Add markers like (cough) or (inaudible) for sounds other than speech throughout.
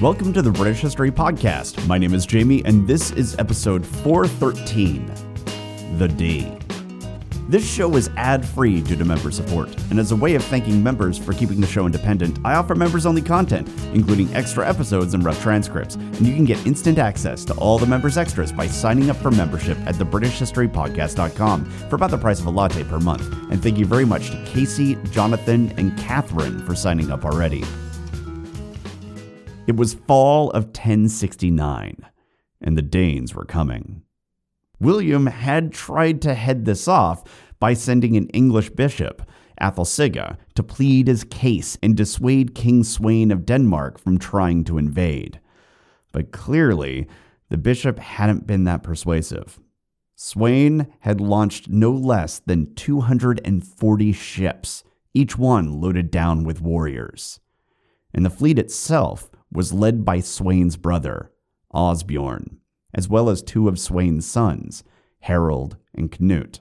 Welcome to the British History Podcast. My name is Jamie, and this is episode 413 The D. This show is ad free due to member support, and as a way of thanking members for keeping the show independent, I offer members only content, including extra episodes and rough transcripts. And you can get instant access to all the members' extras by signing up for membership at thebritishhistorypodcast.com for about the price of a latte per month. And thank you very much to Casey, Jonathan, and Catherine for signing up already. It was fall of 1069, and the Danes were coming. William had tried to head this off by sending an English bishop, Athelsige, to plead his case and dissuade King Sweyn of Denmark from trying to invade. But clearly, the bishop hadn't been that persuasive. Sweyn had launched no less than 240 ships, each one loaded down with warriors. And the fleet itself was led by Sweyn's brother, Osbjorn, as well as two of Sweyn's sons, Harold and Knut.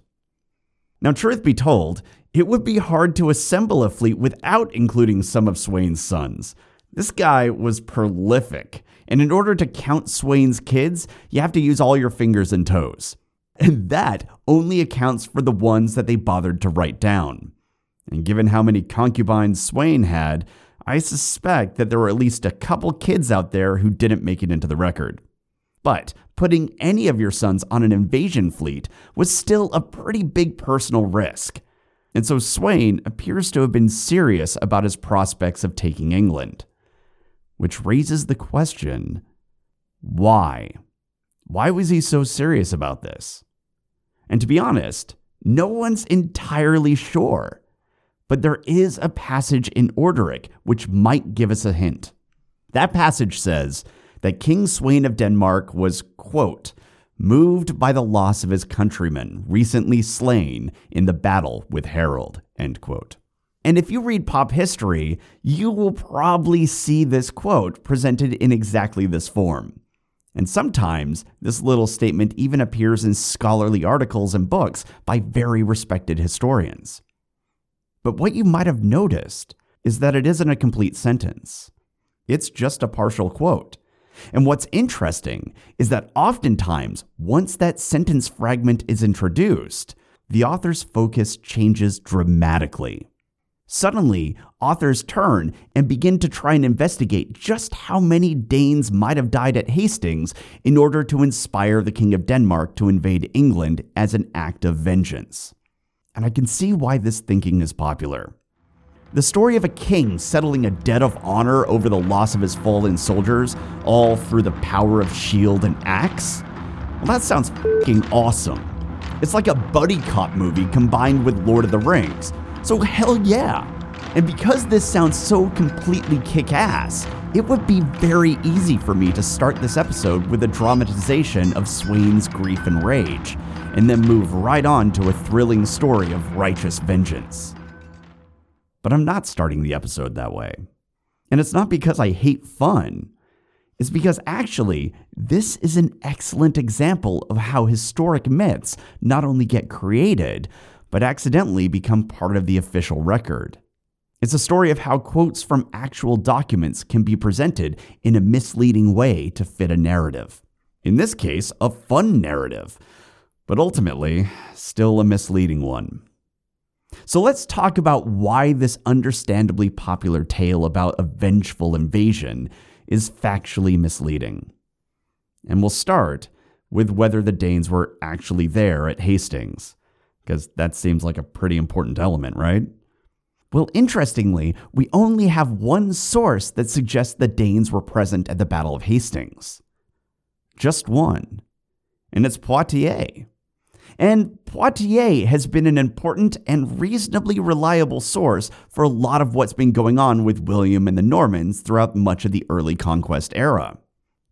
Now, truth be told, it would be hard to assemble a fleet without including some of Sweyn's sons. This guy was prolific, and in order to count Sweyn's kids, you have to use all your fingers and toes. And that only accounts for the ones that they bothered to write down. And given how many concubines Sweyn had, I suspect that there were at least a couple kids out there who didn't make it into the record. But putting any of your sons on an invasion fleet was still a pretty big personal risk. And so Sweyn appears to have been serious about his prospects of taking England. Which raises the question why? Why was he so serious about this? And to be honest, no one's entirely sure but there is a passage in Orderic which might give us a hint. That passage says that King Sweyn of Denmark was, quote, moved by the loss of his countrymen recently slain in the battle with Harold, end quote. And if you read pop history, you will probably see this quote presented in exactly this form. And sometimes this little statement even appears in scholarly articles and books by very respected historians. But what you might have noticed is that it isn't a complete sentence. It's just a partial quote. And what's interesting is that oftentimes, once that sentence fragment is introduced, the author's focus changes dramatically. Suddenly, authors turn and begin to try and investigate just how many Danes might have died at Hastings in order to inspire the King of Denmark to invade England as an act of vengeance and I can see why this thinking is popular. The story of a king settling a debt of honor over the loss of his fallen soldiers, all through the power of shield and axe? Well, that sounds fucking awesome. It's like a buddy cop movie combined with Lord of the Rings. So hell yeah. And because this sounds so completely kick ass, it would be very easy for me to start this episode with a dramatization of Sweyn's grief and rage, and then move right on to a thrilling story of righteous vengeance. But I'm not starting the episode that way. And it's not because I hate fun. It's because actually, this is an excellent example of how historic myths not only get created, but accidentally become part of the official record. It's a story of how quotes from actual documents can be presented in a misleading way to fit a narrative. In this case, a fun narrative but ultimately, still a misleading one. So let's talk about why this understandably popular tale about a vengeful invasion is factually misleading. And we'll start with whether the Danes were actually there at Hastings, because that seems like a pretty important element, right? Well, interestingly, we only have one source that suggests the Danes were present at the Battle of Hastings. Just one. And it's Poitiers. And Poitiers has been an important and reasonably reliable source for a lot of what's been going on with William and the Normans throughout much of the early conquest era.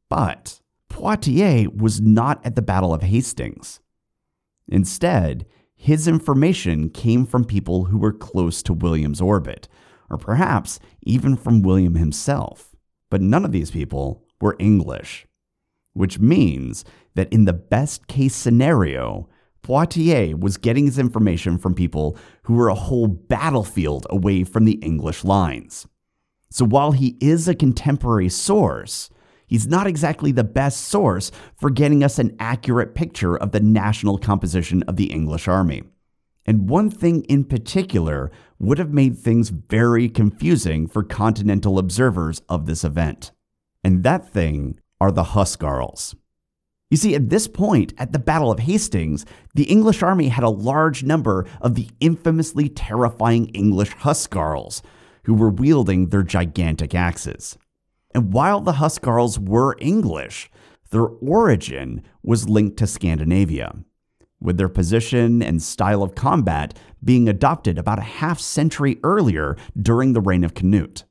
But Poitiers was not at the Battle of Hastings. Instead, his information came from people who were close to William's orbit, or perhaps even from William himself. But none of these people were English, which means that in the best case scenario, Poitiers was getting his information from people who were a whole battlefield away from the English lines. So while he is a contemporary source, he's not exactly the best source for getting us an accurate picture of the national composition of the English army. And one thing in particular would have made things very confusing for continental observers of this event. And that thing are the Huscarls. You see, at this point, at the Battle of Hastings, the English army had a large number of the infamously terrifying English Huscarls, who were wielding their gigantic axes. And while the Huscarls were English, their origin was linked to Scandinavia, with their position and style of combat being adopted about a half century earlier during the reign of Canute.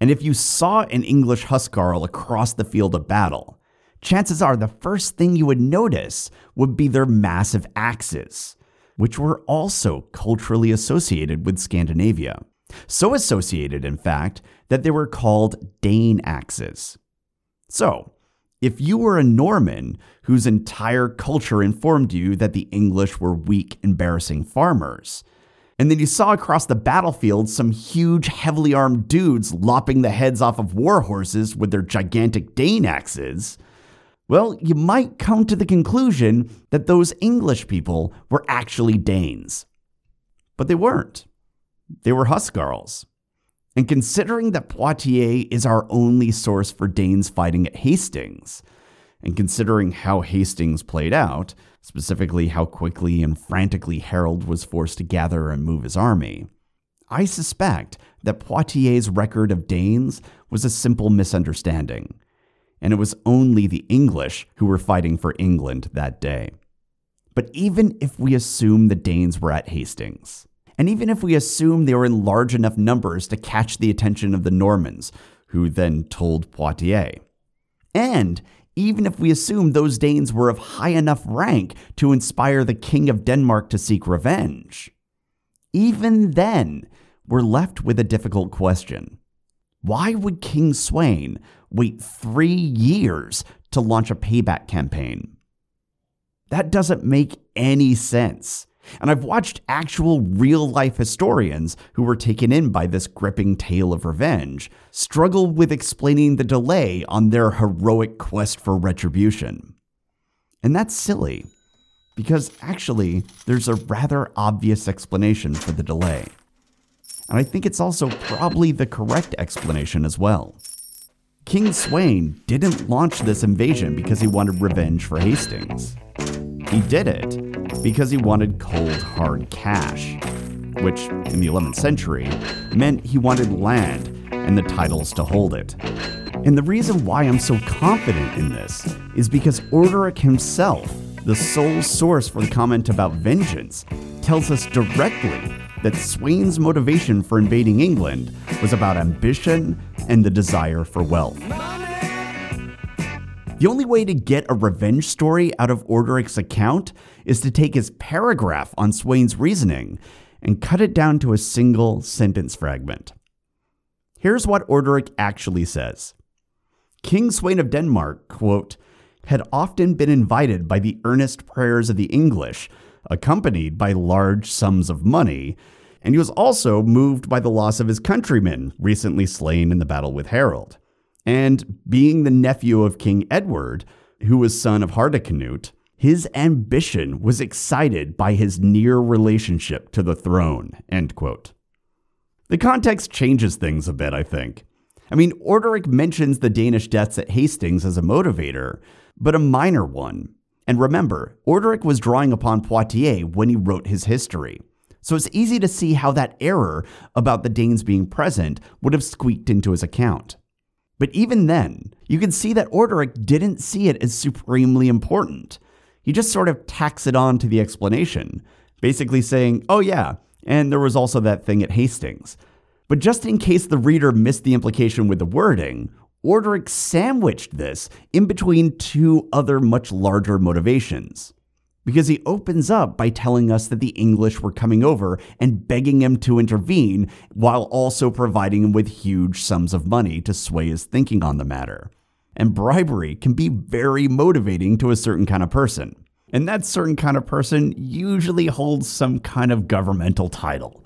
And if you saw an English Huscarl across the field of battle, chances are the first thing you would notice would be their massive axes, which were also culturally associated with Scandinavia. So associated, in fact, that they were called Dane axes. So, if you were a Norman whose entire culture informed you that the English were weak, embarrassing farmers, and then you saw across the battlefield some huge, heavily armed dudes lopping the heads off of war horses with their gigantic Dane axes, well, you might come to the conclusion that those English people were actually Danes. But they weren't. They were Huscarls. And considering that Poitiers is our only source for Danes fighting at Hastings, and considering how Hastings played out, specifically how quickly and frantically Harold was forced to gather and move his army, I suspect that Poitiers' record of Danes was a simple misunderstanding, and it was only the English who were fighting for England that day. But even if we assume the Danes were at Hastings, and even if we assume they were in large enough numbers to catch the attention of the Normans, who then told Poitiers, and even if we assume those Danes were of high enough rank to inspire the King of Denmark to seek revenge, even then, we're left with a difficult question. Why would King Sweyn wait three years to launch a payback campaign? That doesn't make any sense. And I've watched actual real life historians who were taken in by this gripping tale of revenge struggle with explaining the delay on their heroic quest for retribution. And that's silly, because actually, there's a rather obvious explanation for the delay. And I think it's also probably the correct explanation as well. King Sweyn didn't launch this invasion because he wanted revenge for Hastings. He did it because he wanted cold, hard cash, which in the 11th century meant he wanted land and the titles to hold it. And the reason why I'm so confident in this is because Orderic himself, the sole source for the comment about vengeance, tells us directly that Sweyn's motivation for invading England was about ambition and the desire for wealth. The only way to get a revenge story out of Orderic's account is to take his paragraph on Sweyn's reasoning and cut it down to a single sentence fragment. Here's what Orderic actually says King Sweyn of Denmark, quote, had often been invited by the earnest prayers of the English, accompanied by large sums of money, and he was also moved by the loss of his countrymen, recently slain in the battle with Harold. And being the nephew of King Edward, who was son of Hardicanute, his ambition was excited by his near relationship to the throne. End quote. The context changes things a bit, I think. I mean, Orderic mentions the Danish deaths at Hastings as a motivator, but a minor one. And remember, Orderic was drawing upon Poitiers when he wrote his history. So it's easy to see how that error about the Danes being present would have squeaked into his account. But even then, you can see that Orderic didn't see it as supremely important. He just sort of tacks it on to the explanation, basically saying, oh yeah, and there was also that thing at Hastings. But just in case the reader missed the implication with the wording, Orderic sandwiched this in between two other much larger motivations because he opens up by telling us that the English were coming over and begging him to intervene while also providing him with huge sums of money to sway his thinking on the matter. And bribery can be very motivating to a certain kind of person. And that certain kind of person usually holds some kind of governmental title.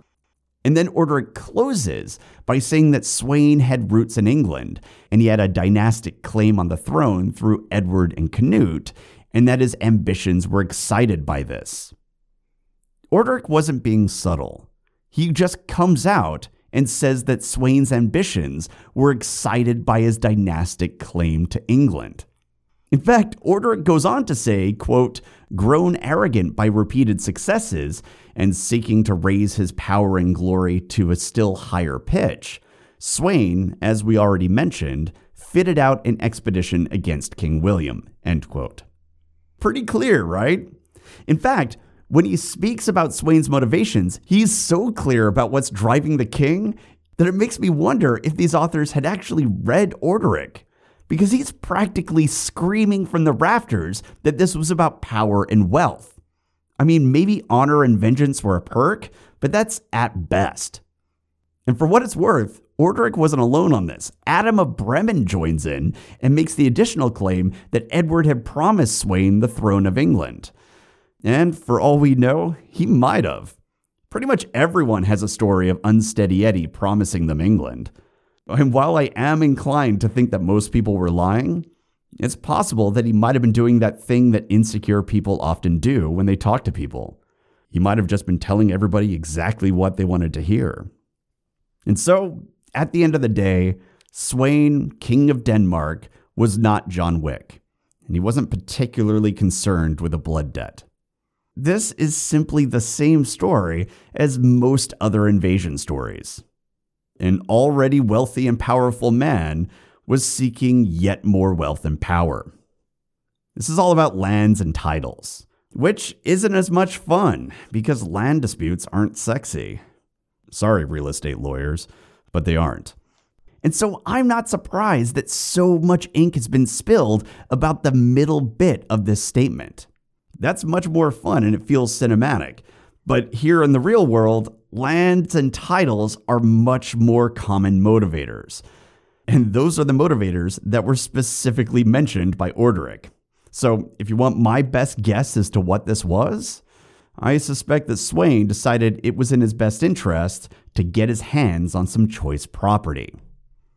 And then Orderic closes by saying that Sweyn had roots in England and he had a dynastic claim on the throne through Edward and Canute, and that his ambitions were excited by this. Orderic wasn't being subtle. He just comes out and says that Sweyn's ambitions were excited by his dynastic claim to England. In fact, Orderic goes on to say, quote, grown arrogant by repeated successes and seeking to raise his power and glory to a still higher pitch, Sweyn, as we already mentioned, fitted out an expedition against King William, end quote. Pretty clear, right? In fact, when he speaks about Sweyn's motivations, he's so clear about what's driving the king that it makes me wonder if these authors had actually read Orderic, because he's practically screaming from the rafters that this was about power and wealth. I mean, maybe honor and vengeance were a perk, but that's at best. And for what it's worth, Orderic wasn't alone on this. Adam of Bremen joins in and makes the additional claim that Edward had promised Sweyn the throne of England. And for all we know, he might have. Pretty much everyone has a story of Unsteady Eddie promising them England. And while I am inclined to think that most people were lying, it's possible that he might have been doing that thing that insecure people often do when they talk to people. He might have just been telling everybody exactly what they wanted to hear. And so, at the end of the day, Sweyn, King of Denmark, was not John Wick, and he wasn't particularly concerned with a blood debt. This is simply the same story as most other invasion stories. An already wealthy and powerful man was seeking yet more wealth and power. This is all about lands and titles, which isn't as much fun because land disputes aren't sexy. Sorry, real estate lawyers, but they aren't. And so I'm not surprised that so much ink has been spilled about the middle bit of this statement. That's much more fun and it feels cinematic. But here in the real world, lands and titles are much more common motivators. And those are the motivators that were specifically mentioned by Orderic. So, if you want my best guess as to what this was, I suspect that Sweyn decided it was in his best interest to get his hands on some choice property.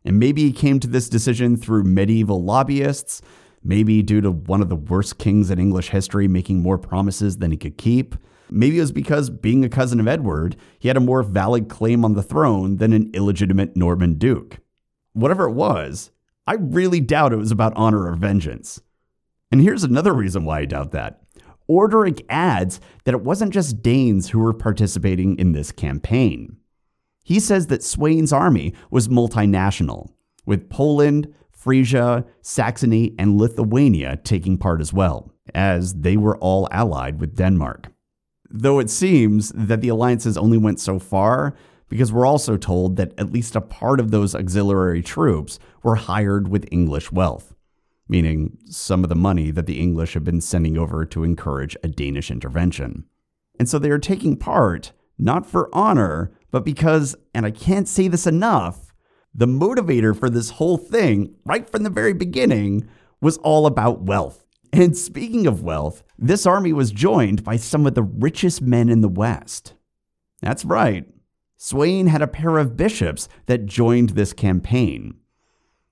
And maybe he came to this decision through medieval lobbyists, maybe due to one of the worst kings in English history making more promises than he could keep. Maybe it was because, being a cousin of Edward, he had a more valid claim on the throne than an illegitimate Norman duke. Whatever it was, I really doubt it was about honor or vengeance. And here's another reason why I doubt that. Orderic adds that it wasn't just Danes who were participating in this campaign. He says that Sweyn's army was multinational, with Poland, Frisia, Saxony, and Lithuania taking part as well, as they were all allied with Denmark. Though it seems that the alliances only went so far because we're also told that at least a part of those auxiliary troops were hired with English wealth, meaning some of the money that the English had been sending over to encourage a Danish intervention. And so they are taking part not for honor, but because, and I can't say this enough, the motivator for this whole thing, right from the very beginning, was all about wealth. And speaking of wealth, this army was joined by some of the richest men in the West. That's right, Sweyn had a pair of bishops that joined this campaign.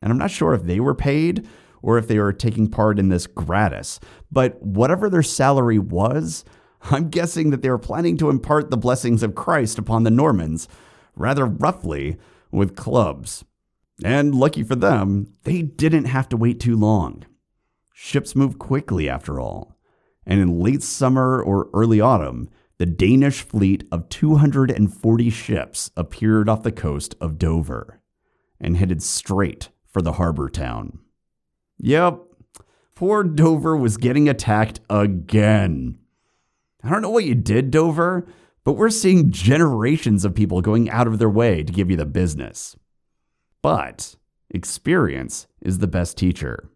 And I'm not sure if they were paid or if they were taking part in this gratis, but whatever their salary was, I'm guessing that they were planning to impart the blessings of Christ upon the Normans, rather roughly, with clubs. And lucky for them, they didn't have to wait too long. Ships move quickly, after all. And in late summer or early autumn, the Danish fleet of 240 ships appeared off the coast of Dover and headed straight for the harbor town. Yep, poor Dover was getting attacked again. I don't know what you did, Dover, but we're seeing generations of people going out of their way to give you the business. But experience is the best teacher.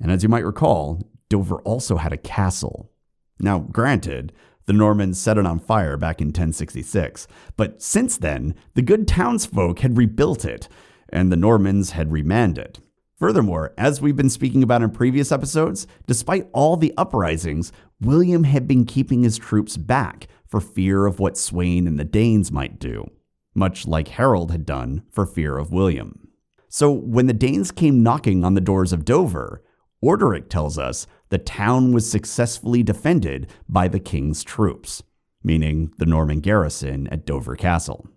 And as you might recall, Dover also had a castle. Now, granted, the Normans set it on fire back in 1066, but since then, the good townsfolk had rebuilt it, and the Normans had remanned it. Furthermore, as we've been speaking about in previous episodes, despite all the uprisings, William had been keeping his troops back for fear of what Sweyn and the Danes might do. much like Harold had done for fear of William. So when the Danes came knocking on the doors of Dover, Orderic tells us the town was successfully defended by the king's troops, meaning the Norman garrison at Dover Castle.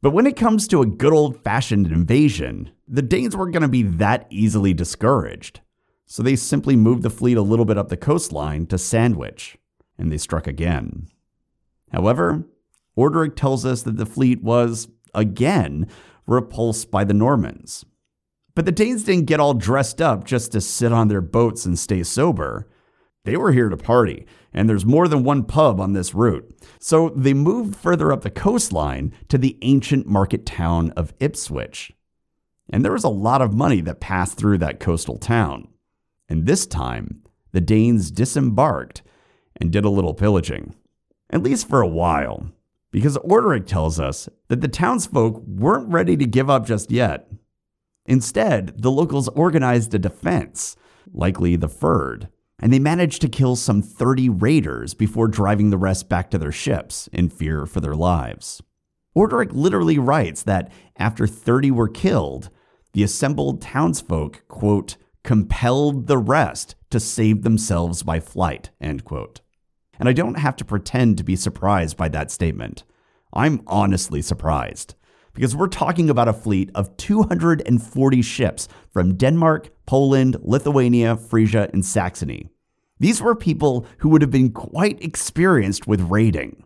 But when it comes to a good old fashioned invasion, the Danes weren't going to be that easily discouraged. So they simply moved the fleet a little bit up the coastline to Sandwich, and they struck again. However, Orderic tells us that the fleet was, again, repulsed by the Normans. But the Danes didn't get all dressed up just to sit on their boats and stay sober. They were here to party, and there's more than one pub on this route. So they moved further up the coastline to the ancient market town of Ipswich. And there was a lot of money that passed through that coastal town. And this time, the Danes disembarked and did a little pillaging, at least for a while, because Orderic tells us that the townsfolk weren't ready to give up just yet. Instead, the locals organized a defense, likely the Fyrd, and they managed to kill some 30 raiders before driving the rest back to their ships in fear for their lives. Orderic literally writes that after 30 were killed, the assembled townsfolk, quote, compelled the rest to save themselves by flight, end quote. And I don't have to pretend to be surprised by that statement. I'm honestly surprised because we're talking about a fleet of 240 ships from Denmark, Poland, Lithuania, Frisia, and Saxony. These were people who would have been quite experienced with raiding,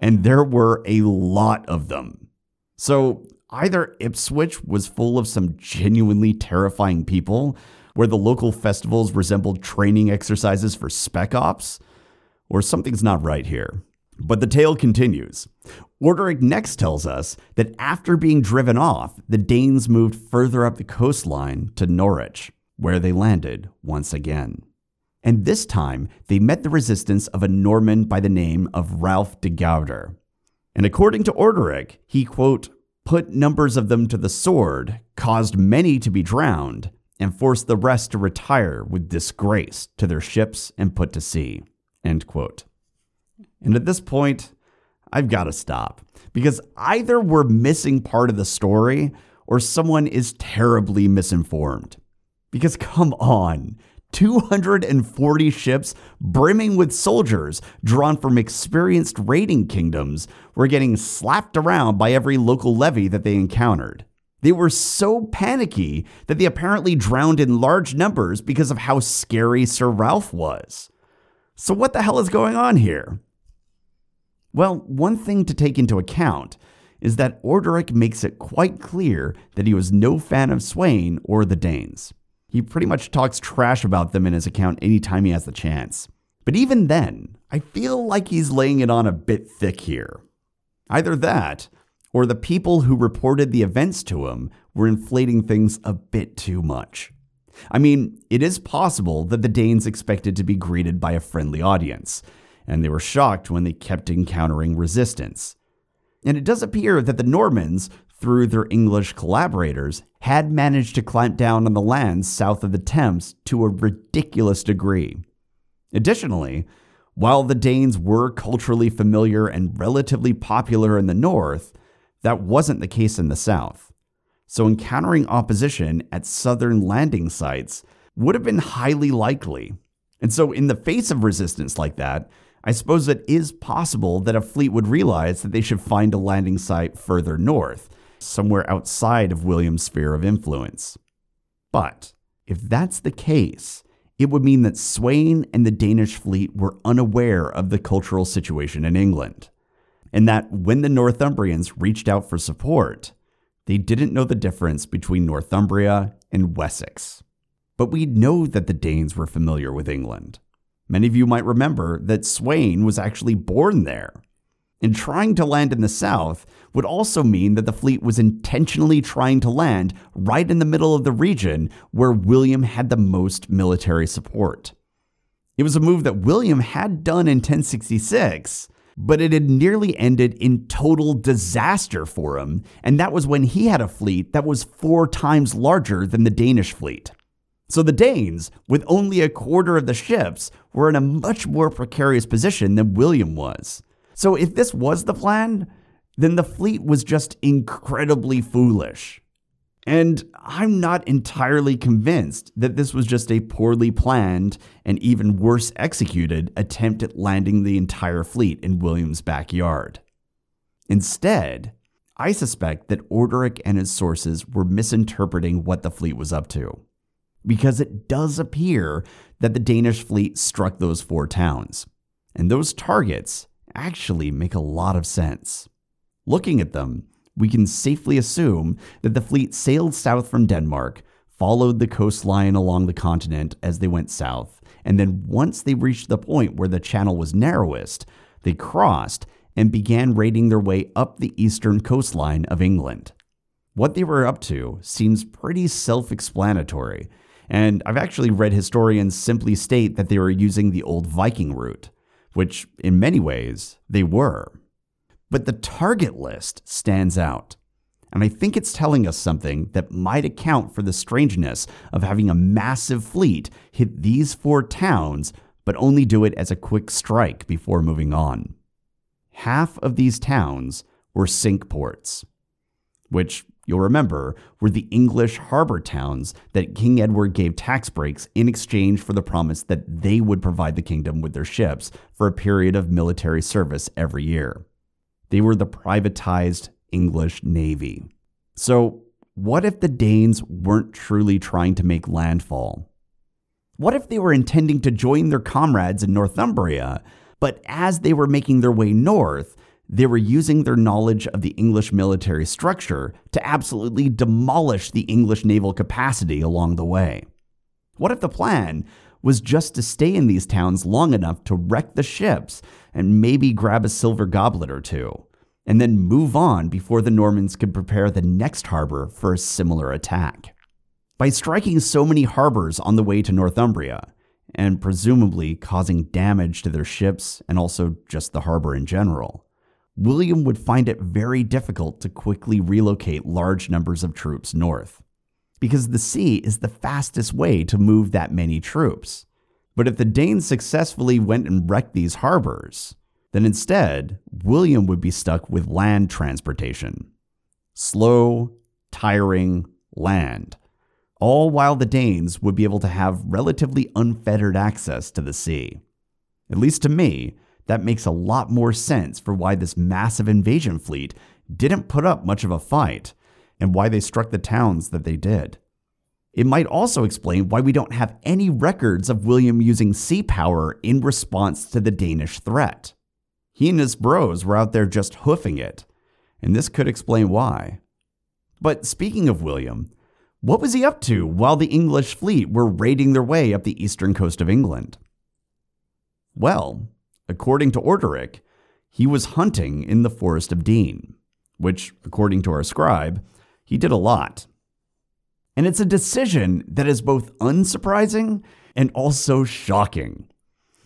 and there were a lot of them. So either Ipswich was full of some genuinely terrifying people, where the local festivals resembled training exercises for spec ops, or something's not right here. But the tale continues. Orderic next tells us that after being driven off, the Danes moved further up the coastline to Norwich, where they landed once again. And this time, they met the resistance of a Norman by the name of Ralph de Guader. And according to Orderic, he, quote, put numbers of them to the sword, caused many to be drowned, and forced the rest to retire with disgrace to their ships and put to sea, end quote. And at this point, I've got to stop because either we're missing part of the story or someone is terribly misinformed. Because come on, 240 ships brimming with soldiers drawn from experienced raiding kingdoms were getting slapped around by every local levy that they encountered. They were so panicky that they apparently drowned in large numbers because of how scary Sir Ralph was. So, what the hell is going on here? Well, one thing to take into account is that Orderic makes it quite clear that he was no fan of Sweyn or the Danes. He pretty much talks trash about them in his account anytime he has the chance. But even then, I feel like he's laying it on a bit thick here. Either that, or the people who reported the events to him were inflating things a bit too much. I mean, it is possible that the Danes expected to be greeted by a friendly audience, and they were shocked when they kept encountering resistance. And it does appear that the Normans, through their English collaborators, had managed to clamp down on the lands south of the Thames to a ridiculous degree. Additionally, while the Danes were culturally familiar and relatively popular in the north, that wasn't the case in the south. So encountering opposition at southern landing sites would have been highly likely. And so, in the face of resistance like that, I suppose it is possible that a fleet would realize that they should find a landing site further north, somewhere outside of William's sphere of influence. But if that's the case, it would mean that Sweyn and the Danish fleet were unaware of the cultural situation in England, and that when the Northumbrians reached out for support, they didn't know the difference between Northumbria and Wessex. But we know that the Danes were familiar with England. Many of you might remember that Sweyn was actually born there. And trying to land in the south would also mean that the fleet was intentionally trying to land right in the middle of the region where William had the most military support. It was a move that William had done in 1066, but it had nearly ended in total disaster for him, and that was when he had a fleet that was four times larger than the Danish fleet. So the Danes, with only a quarter of the ships, were in a much more precarious position than William was. So if this was the plan, then the fleet was just incredibly foolish. And I'm not entirely convinced that this was just a poorly planned and even worse executed attempt at landing the entire fleet in William's backyard. Instead, I suspect that Orderic and his sources were misinterpreting what the fleet was up to. Because it does appear that the Danish fleet struck those four towns. And those targets actually make a lot of sense. Looking at them, we can safely assume that the fleet sailed south from Denmark, followed the coastline along the continent as they went south, and then once they reached the point where the channel was narrowest, they crossed and began raiding their way up the eastern coastline of England. What they were up to seems pretty self explanatory, and I've actually read historians simply state that they were using the old Viking route, which in many ways they were. But the target list stands out. And I think it's telling us something that might account for the strangeness of having a massive fleet hit these four towns, but only do it as a quick strike before moving on. Half of these towns were Cinque Ports, which you'll remember were the English harbor towns that King Edward gave tax breaks in exchange for the promise that they would provide the kingdom with their ships for a period of military service every year. They were the privatized English navy. So, what if the Danes weren't truly trying to make landfall? What if they were intending to join their comrades in Northumbria, but as they were making their way north, they were using their knowledge of the English military structure to absolutely demolish the English naval capacity along the way? What if the plan was just to stay in these towns long enough to wreck the ships and maybe grab a silver goblet or two, and then move on before the Normans could prepare the next harbor for a similar attack. By striking so many harbors on the way to Northumbria, and presumably causing damage to their ships and also just the harbor in general, William would find it very difficult to quickly relocate large numbers of troops north because the sea is the fastest way to move that many troops. But if the Danes successfully went and wrecked these harbors, then instead, William would be stuck with land transportation. Slow, tiring land, all while the Danes would be able to have relatively unfettered access to the sea. At least to me, that makes a lot more sense for why this massive invasion fleet didn't put up much of a fight and why they struck the towns that they did. It might also explain why we don't have any records of William using sea power in response to the Danish threat. He and his bros were out there just hoofing it, and this could explain why. But speaking of William, what was he up to while the English fleet were raiding their way up the eastern coast of England? Well, according to Orderic, he was hunting in the Forest of Dean, which, according to our scribe, he did a lot. And it's a decision that is both unsurprising and also shocking.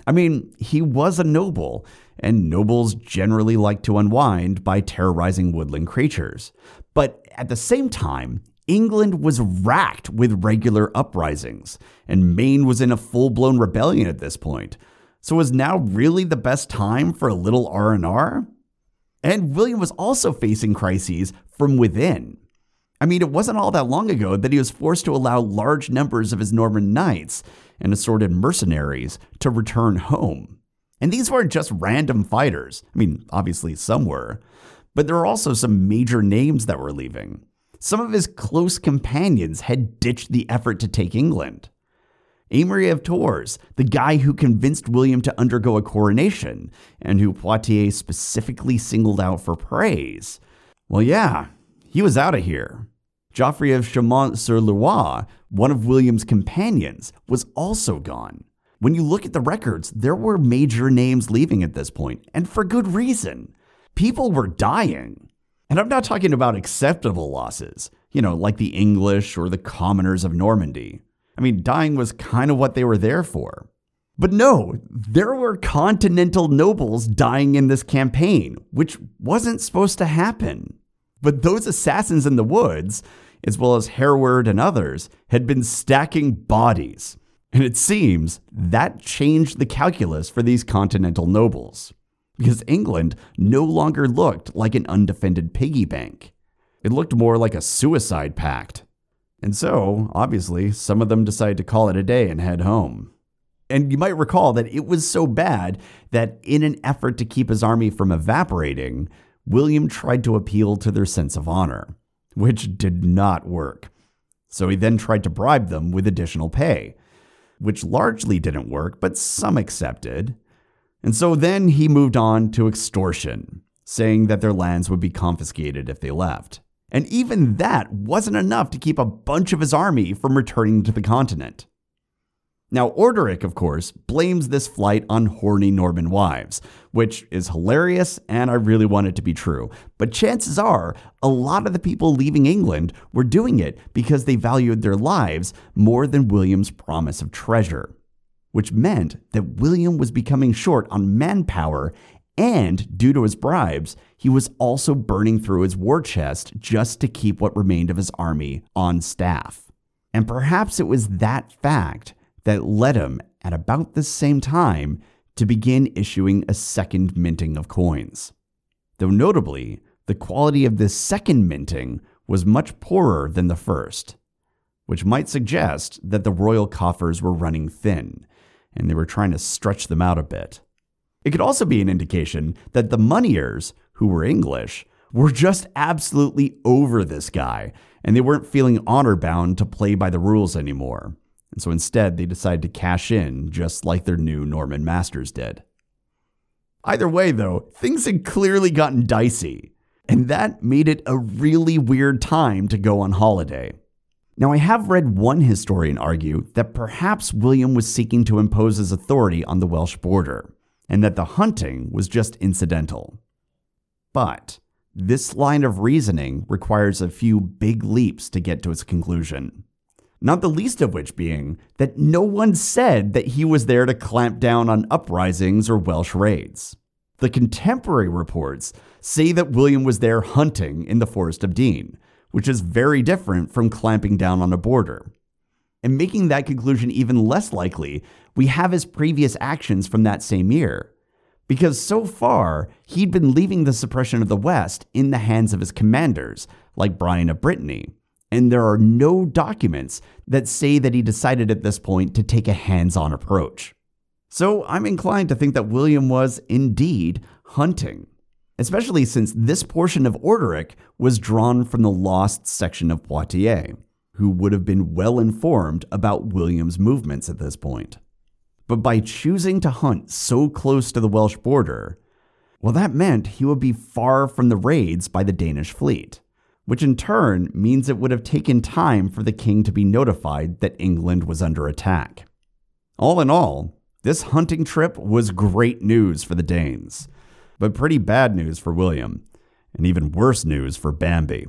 I mean, he was a noble, and nobles generally like to unwind by terrorizing woodland creatures. But at the same time, England was racked with regular uprisings, and Maine was in a full-blown rebellion at this point. So was now really the best time for a little R&R? And William was also facing crises from within. I mean, it wasn't all that long ago that he was forced to allow large numbers of his Norman knights and assorted mercenaries to return home. And these weren't just random fighters. I mean, obviously some were, but there were also some major names that were leaving. Some of his close companions had ditched the effort to take England. Aymery of Tours, the guy who convinced William to undergo a coronation, and who Poitiers specifically singled out for praise. Well, yeah, he was out of here. Geoffrey of Chaumont-sur-Loire, one of William's companions, was also gone. When you look at the records, there were major names leaving at this point, and for good reason. People were dying. And I'm not talking about acceptable losses, you know, like the English or the commoners of Normandy. I mean, dying was kind of what they were there for. But no, there were continental nobles dying in this campaign, which wasn't supposed to happen. But those assassins in the woods, as well as Hereward and others, had been stacking bodies. And it seems that changed the calculus for these continental nobles. because England no longer looked like an undefended piggy bank. It looked more like a suicide pact. And so, obviously, some of them decided to call it a day and head home. And you might recall that it was so bad that, in an effort to keep his army from evaporating, William tried to appeal to their sense of honor, which did not work. So he then tried to bribe them with additional pay, which largely didn't work, but some accepted. And so then he moved on to extortion, saying that their lands would be confiscated if they left. And even that wasn't enough to keep a bunch of his army from returning to the continent. Now, Orderic, of course, blames this flight on horny Norman wives, which is hilarious and I really want it to be true. But chances are, a lot of the people leaving England were doing it because they valued their lives more than William's promise of treasure, which meant that William was becoming short on manpower and, due to his bribes, he was also burning through his war chest just to keep what remained of his army on staff. And perhaps it was that fact that led him, at about the same time, to begin issuing a second minting of coins. Though notably, the quality of this second minting was much poorer than the first, which might suggest that the royal coffers were running thin, and they were trying to stretch them out a bit. It could also be an indication that the moneyers, who were English, were just absolutely over this guy, and they weren't feeling honor bound to play by the rules anymore. And so instead, they decided to cash in just like their new Norman masters did. Either way, though, things had clearly gotten dicey, and that made it a really weird time to go on holiday. Now, I have read one historian argue that perhaps William was seeking to impose his authority on the Welsh border, and that the hunting was just incidental. But this line of reasoning requires a few big leaps to get to its conclusion not the least of which being that no one said that he was there to clamp down on uprisings or Welsh raids. The contemporary reports say that William was there hunting in the Forest of Dean, which is very different from clamping down on a border. And making that conclusion even less likely, we have his previous actions from that same year. Because so far, he'd been leaving the suppression of the West in the hands of his commanders, like Brian of Brittany, and there are no documents that say that he decided at this point to take a hands on approach. So I'm inclined to think that William was indeed hunting, especially since this portion of Orderic was drawn from the lost section of Poitiers, who would have been well informed about William's movements at this point. But by choosing to hunt so close to the Welsh border, well, that meant he would be far from the raids by the Danish fleet which in turn means it would have taken time for the king to be notified that England was under attack. All in all, this hunting trip was great news for the Danes, but pretty bad news for William, and even worse news for Bambi.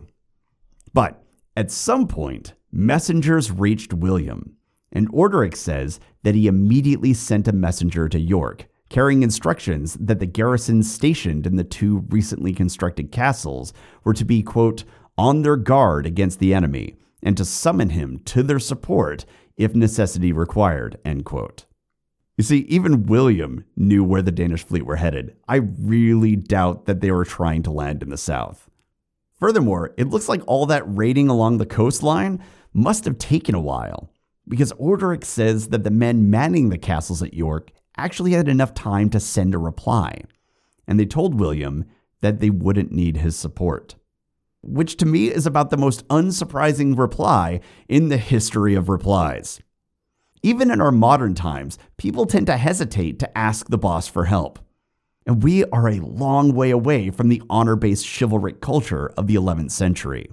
But at some point, messengers reached William, and Orderic says that he immediately sent a messenger to York, carrying instructions that the garrisons stationed in the two recently constructed castles were to be, quote, on their guard against the enemy and to summon him to their support if necessity required. End quote. You see, even William knew where the Danish fleet were headed. I really doubt that they were trying to land in the south. Furthermore, it looks like all that raiding along the coastline must have taken a while, because Orderic says that the men manning the castles at York actually had enough time to send a reply, and they told William that they wouldn't need his support which to me is about the most unsurprising reply in the history of replies. Even in our modern times, people tend to hesitate to ask the boss for help. And we are a long way away from the honor based chivalric culture of the 11th century.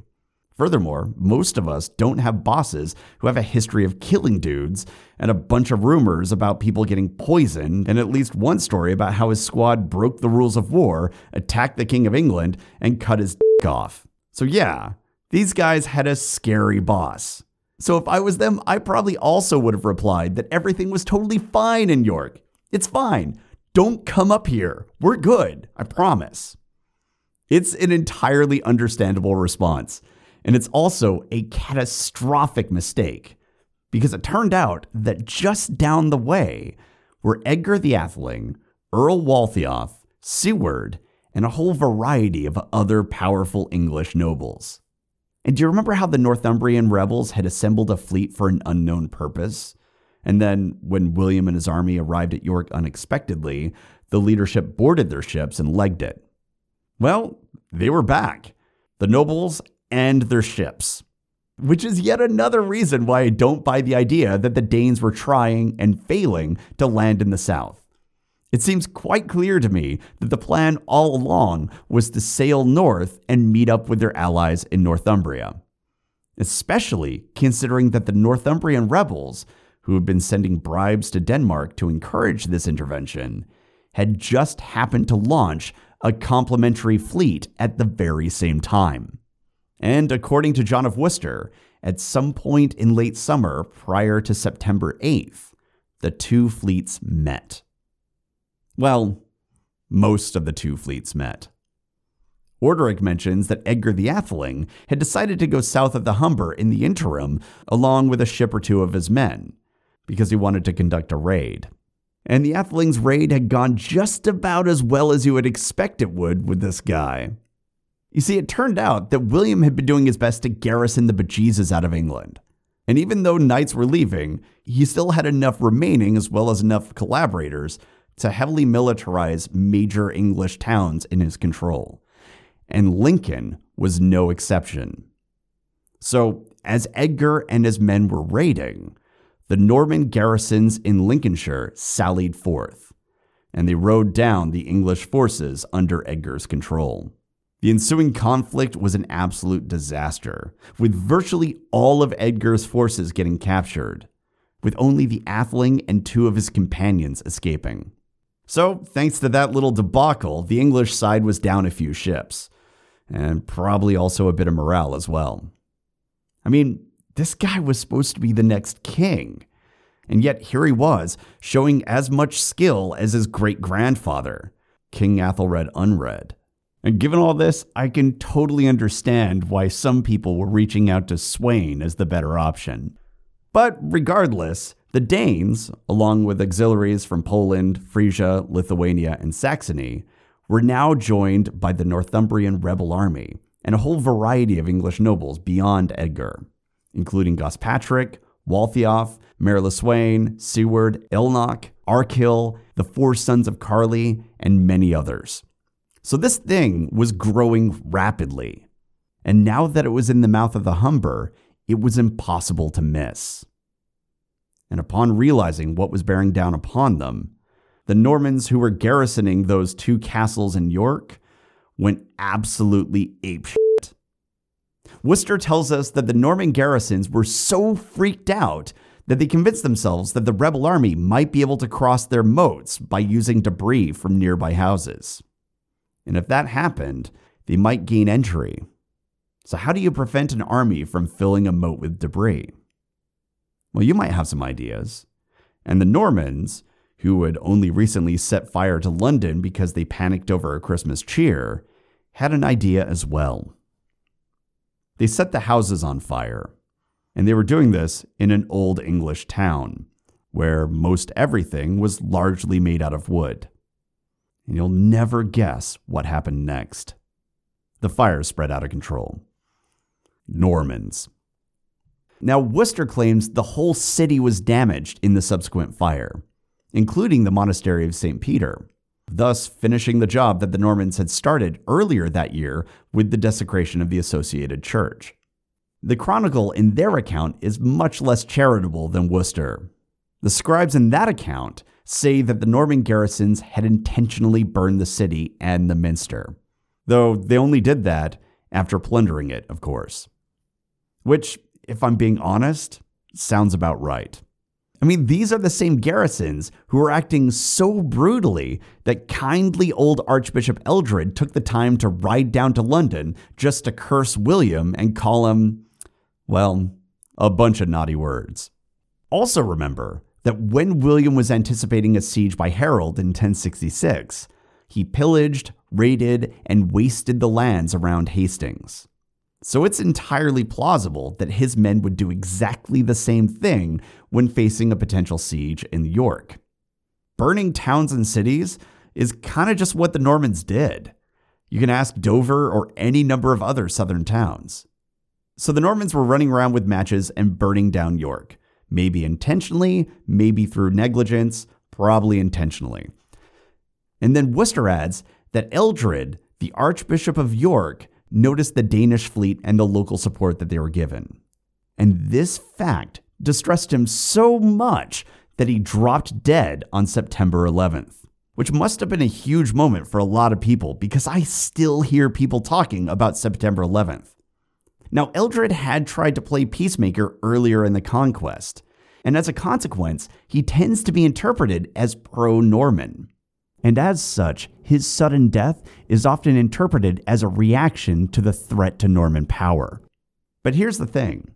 Furthermore, most of us don't have bosses who have a history of killing dudes and a bunch of rumors about people getting poisoned, and at least one story about how his squad broke the rules of war, attacked the King of England, and cut his dick (laughs) off. So, yeah, these guys had a scary boss. So, if I was them, I probably also would have replied that everything was totally fine in York. It's fine. Don't come up here. We're good. I promise. It's an entirely understandable response. And it's also a catastrophic mistake because it turned out that just down the way were Edgar the Atheling, Earl Waltheof, Siward, and a whole variety of other powerful English nobles. And do you remember how the Northumbrian rebels had assembled a fleet for an unknown purpose? And then, when William and his army arrived at York unexpectedly, the leadership boarded their ships and legged it. Well, they were back. The nobles and their ships. Which is yet another reason why I don't buy the idea that the Danes were trying and failing to land in the south. It seems quite clear to me that the plan all along was to sail north and meet up with their allies in Northumbria. Especially considering that the Northumbrian rebels, who had been sending bribes to Denmark to encourage this intervention, had just happened to launch a complementary fleet at the very same time. And according to John of Worcester, at some point in late summer prior to September 8th, the two fleets met. Well, most of the two fleets met. Orderic mentions that Edgar the Atheling had decided to go south of the Humber in the interim, along with a ship or two of his men, because he wanted to conduct a raid. And the Atheling's raid had gone just about as well as you would expect it would with this guy. You see, it turned out that William had been doing his best to garrison the bejesus out of England. And even though knights were leaving, he still had enough remaining as well as enough collaborators to heavily militarize major English towns in his control. And Lincoln was no exception. So, as Edgar and his men were raiding, the Norman garrisons in Lincolnshire sallied forth, and they rode down the English forces under Edgar's control. The ensuing conflict was an absolute disaster, with virtually all of Edgar's forces getting captured, with only the Atheling and two of his companions escaping. So, thanks to that little debacle, the English side was down a few ships, and probably also a bit of morale as well. I mean, this guy was supposed to be the next king, and yet here he was, showing as much skill as his great grandfather, King Athelred Unred. And given all this, I can totally understand why some people were reaching out to Sweyn as the better option. But regardless, the Danes, along with auxiliaries from Poland, Frisia, Lithuania, and Saxony, were now joined by the Northumbrian rebel army and a whole variety of English nobles beyond Edgar, including Gospatric, Waltheof, Merleswain, Siward, Ilnoch, Arkil, the four sons of Carly, and many others. So this thing was growing rapidly. And now that it was in the mouth of the Humber, it was impossible to miss and upon realizing what was bearing down upon them, the Normans who were garrisoning those two castles in York went absolutely apeshit. Worcester tells us that the Norman garrisons were so freaked out that they convinced themselves that the rebel army might be able to cross their moats by using debris from nearby houses. And if that happened, they might gain entry. So, how do you prevent an army from filling a moat with debris? Well, you might have some ideas. And the Normans, who had only recently set fire to London because they panicked over a Christmas cheer, had an idea as well. They set the houses on fire, and they were doing this in an old English town where most everything was largely made out of wood. And you'll never guess what happened next. The fire spread out of control. Normans. Now, Worcester claims the whole city was damaged in the subsequent fire, including the monastery of St. Peter, thus finishing the job that the Normans had started earlier that year with the desecration of the associated church. The Chronicle in their account is much less charitable than Worcester. The scribes in that account say that the Norman garrisons had intentionally burned the city and the minster, though they only did that after plundering it, of course. Which if I'm being honest, sounds about right. I mean, these are the same garrisons who were acting so brutally that kindly old Archbishop Eldred took the time to ride down to London just to curse William and call him, well, a bunch of naughty words. Also, remember that when William was anticipating a siege by Harold in 1066, he pillaged, raided, and wasted the lands around Hastings. So it's entirely plausible that his men would do exactly the same thing when facing a potential siege in York. Burning towns and cities is kind of just what the Normans did. You can ask Dover or any number of other southern towns. So the Normans were running around with matches and burning down York. Maybe intentionally, maybe through negligence, probably intentionally. And then Worcester adds that Eldred, the Archbishop of York, noticed the Danish fleet and the local support that they were given. And this fact distressed him so much that he dropped dead on September 11th, which must have been a huge moment for a lot of people because I still hear people talking about September 11th. Now, Eldred had tried to play peacemaker earlier in the conquest, and as a consequence, he tends to be interpreted as pro Norman. And as such, his sudden death is often interpreted as a reaction to the threat to Norman power. But here's the thing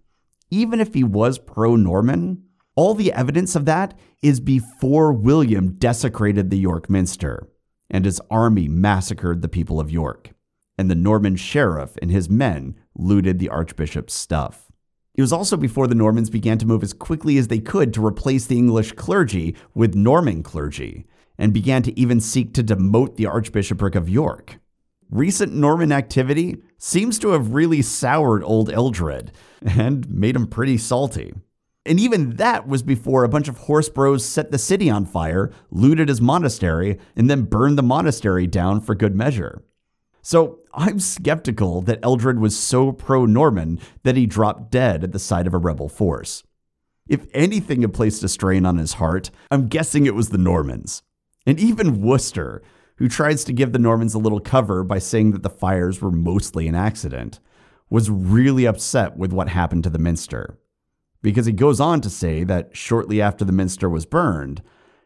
even if he was pro Norman, all the evidence of that is before William desecrated the York Minster and his army massacred the people of York, and the Norman sheriff and his men looted the archbishop's stuff. It was also before the Normans began to move as quickly as they could to replace the English clergy with Norman clergy, and began to even seek to demote the Archbishopric of York. Recent Norman activity seems to have really soured old Eldred and made him pretty salty. And even that was before a bunch of horse bros set the city on fire, looted his monastery, and then burned the monastery down for good measure. So I'm skeptical that Eldred was so pro Norman that he dropped dead at the sight of a rebel force. If anything had placed a strain on his heart, I'm guessing it was the Normans. And even Worcester, who tries to give the Normans a little cover by saying that the fires were mostly an accident, was really upset with what happened to the Minster. Because he goes on to say that shortly after the Minster was burned,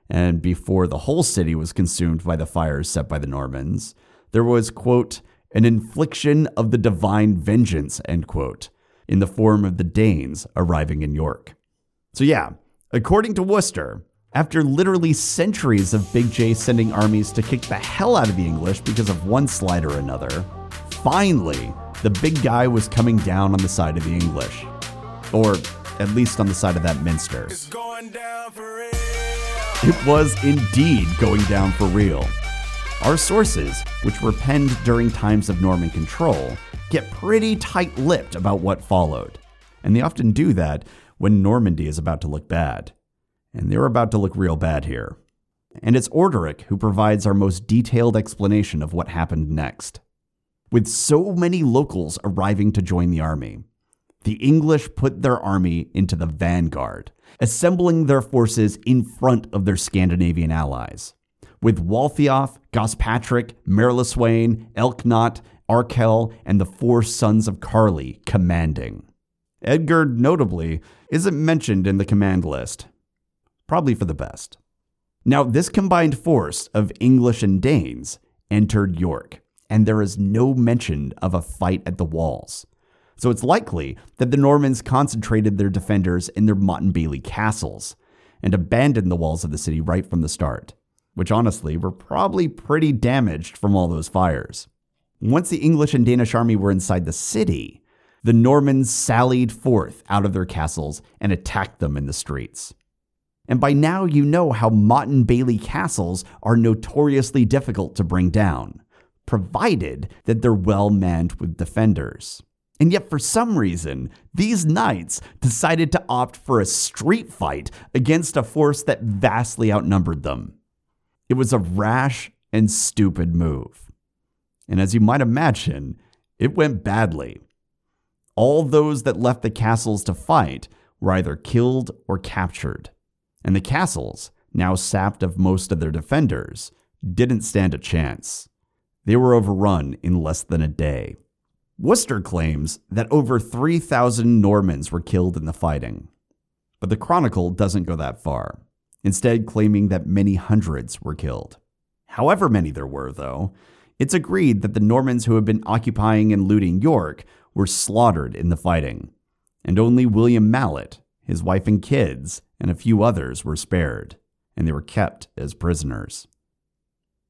and before the whole city was consumed by the fires set by the Normans, there was, quote, an infliction of the divine vengeance, end quote, in the form of the Danes arriving in York. So, yeah, according to Worcester, after literally centuries of Big J sending armies to kick the hell out of the English because of one slight or another, finally, the big guy was coming down on the side of the English. Or at least on the side of that minster. It was indeed going down for real. Our sources, which were penned during times of Norman control, get pretty tight lipped about what followed. And they often do that when Normandy is about to look bad and they're about to look real bad here. And it's Orderic who provides our most detailed explanation of what happened next. With so many locals arriving to join the army, the English put their army into the vanguard, assembling their forces in front of their Scandinavian allies. With Waltheof, Gospatric, Merleswain, Elknot, Arkil, and the four sons of Carly commanding. Edgar, notably, isn't mentioned in the command list, probably for the best. Now, this combined force of English and Danes entered York, and there is no mention of a fight at the walls. So it's likely that the Normans concentrated their defenders in their Motte Bailey castles and abandoned the walls of the city right from the start, which honestly were probably pretty damaged from all those fires. Once the English and Danish army were inside the city, the Normans sallied forth out of their castles and attacked them in the streets. And by now, you know how Motte Bailey castles are notoriously difficult to bring down, provided that they're well manned with defenders. And yet, for some reason, these knights decided to opt for a street fight against a force that vastly outnumbered them. It was a rash and stupid move. And as you might imagine, it went badly. All those that left the castles to fight were either killed or captured and the castles, now sapped of most of their defenders, didn't stand a chance. They were overrun in less than a day. Worcester claims that over 3,000 Normans were killed in the fighting. But the Chronicle doesn't go that far, instead, claiming that many hundreds were killed. However many there were, though, it's agreed that the Normans who had been occupying and looting York were slaughtered in the fighting, and only William Mallet, his wife and kids, and a few others were spared, and they were kept as prisoners.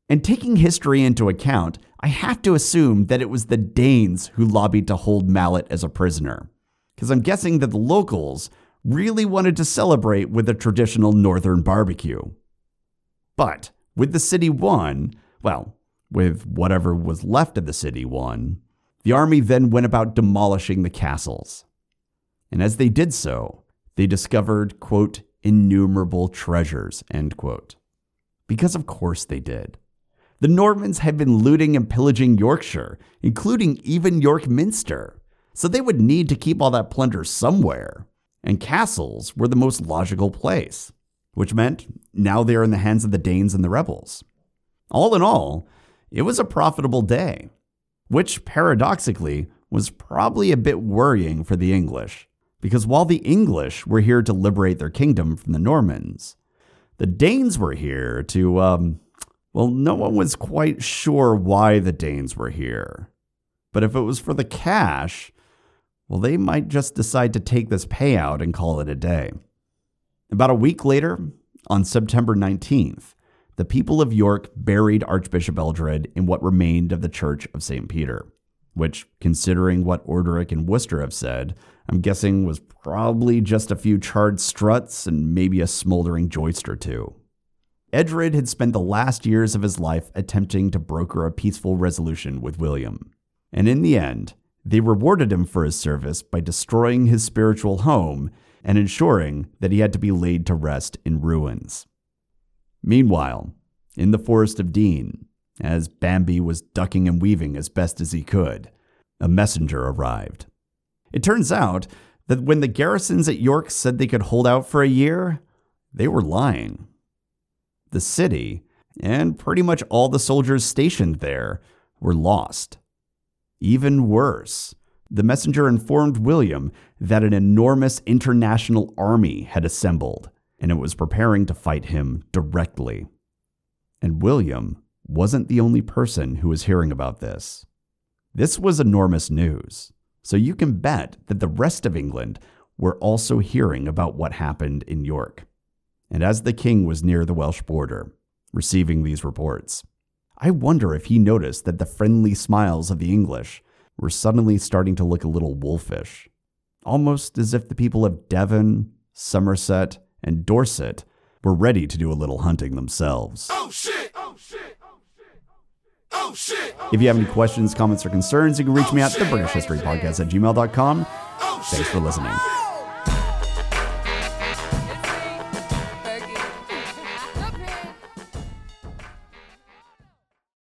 And taking history into account, I have to assume that it was the Danes who lobbied to hold Mallet as a prisoner, because I'm guessing that the locals really wanted to celebrate with a traditional northern barbecue. But With the city won, well, with whatever was left of the city won, the army then went about demolishing the castles. And as they did so, they discovered, quote, innumerable treasures, end quote. Because of course they did. The Normans had been looting and pillaging Yorkshire, including even York Minster, so they would need to keep all that plunder somewhere, and castles were the most logical place, which meant now they are in the hands of the Danes and the rebels. All in all, it was a profitable day, which paradoxically was probably a bit worrying for the English, because while the English were here to liberate their kingdom from the Normans, the Danes were here to, um, well, no one was quite sure why the Danes were here. But if it was for the cash, well, they might just decide to take this payout and call it a day. About a week later, on September 19th, the people of York buried Archbishop Eldred in what remained of the Church of St. Peter, which, considering what Orderic and Worcester have said, I'm guessing was probably just a few charred struts and maybe a smoldering joist or two. Eldred had spent the last years of his life attempting to broker a peaceful resolution with William. And in the end, they rewarded him for his service by destroying his spiritual home and ensuring that he had to be laid to rest in ruins. Meanwhile, in the forest of Dean, as Bambi was ducking and weaving as best as he could, a messenger arrived. It turns out that when the garrisons at York said they could hold out for a year, they were lying. The city, and pretty much all the soldiers stationed there, were lost. Even worse, the messenger informed William that an enormous international army had assembled and it was preparing to fight him directly. And William wasn't the only person who was hearing about this. This was enormous news, so you can bet that the rest of England were also hearing about what happened in York. And as the king was near the Welsh border, receiving these reports, I wonder if he noticed that the friendly smiles of the English were suddenly starting to look a little wolfish, almost as if the people of Devon, Somerset, and Dorset were ready to do a little hunting themselves. Oh shit! Oh shit! Oh shit! Oh, oh, if you have any questions, comments, or concerns, you can reach me oh, at the British History Podcast at gmail.com. Thanks for listening.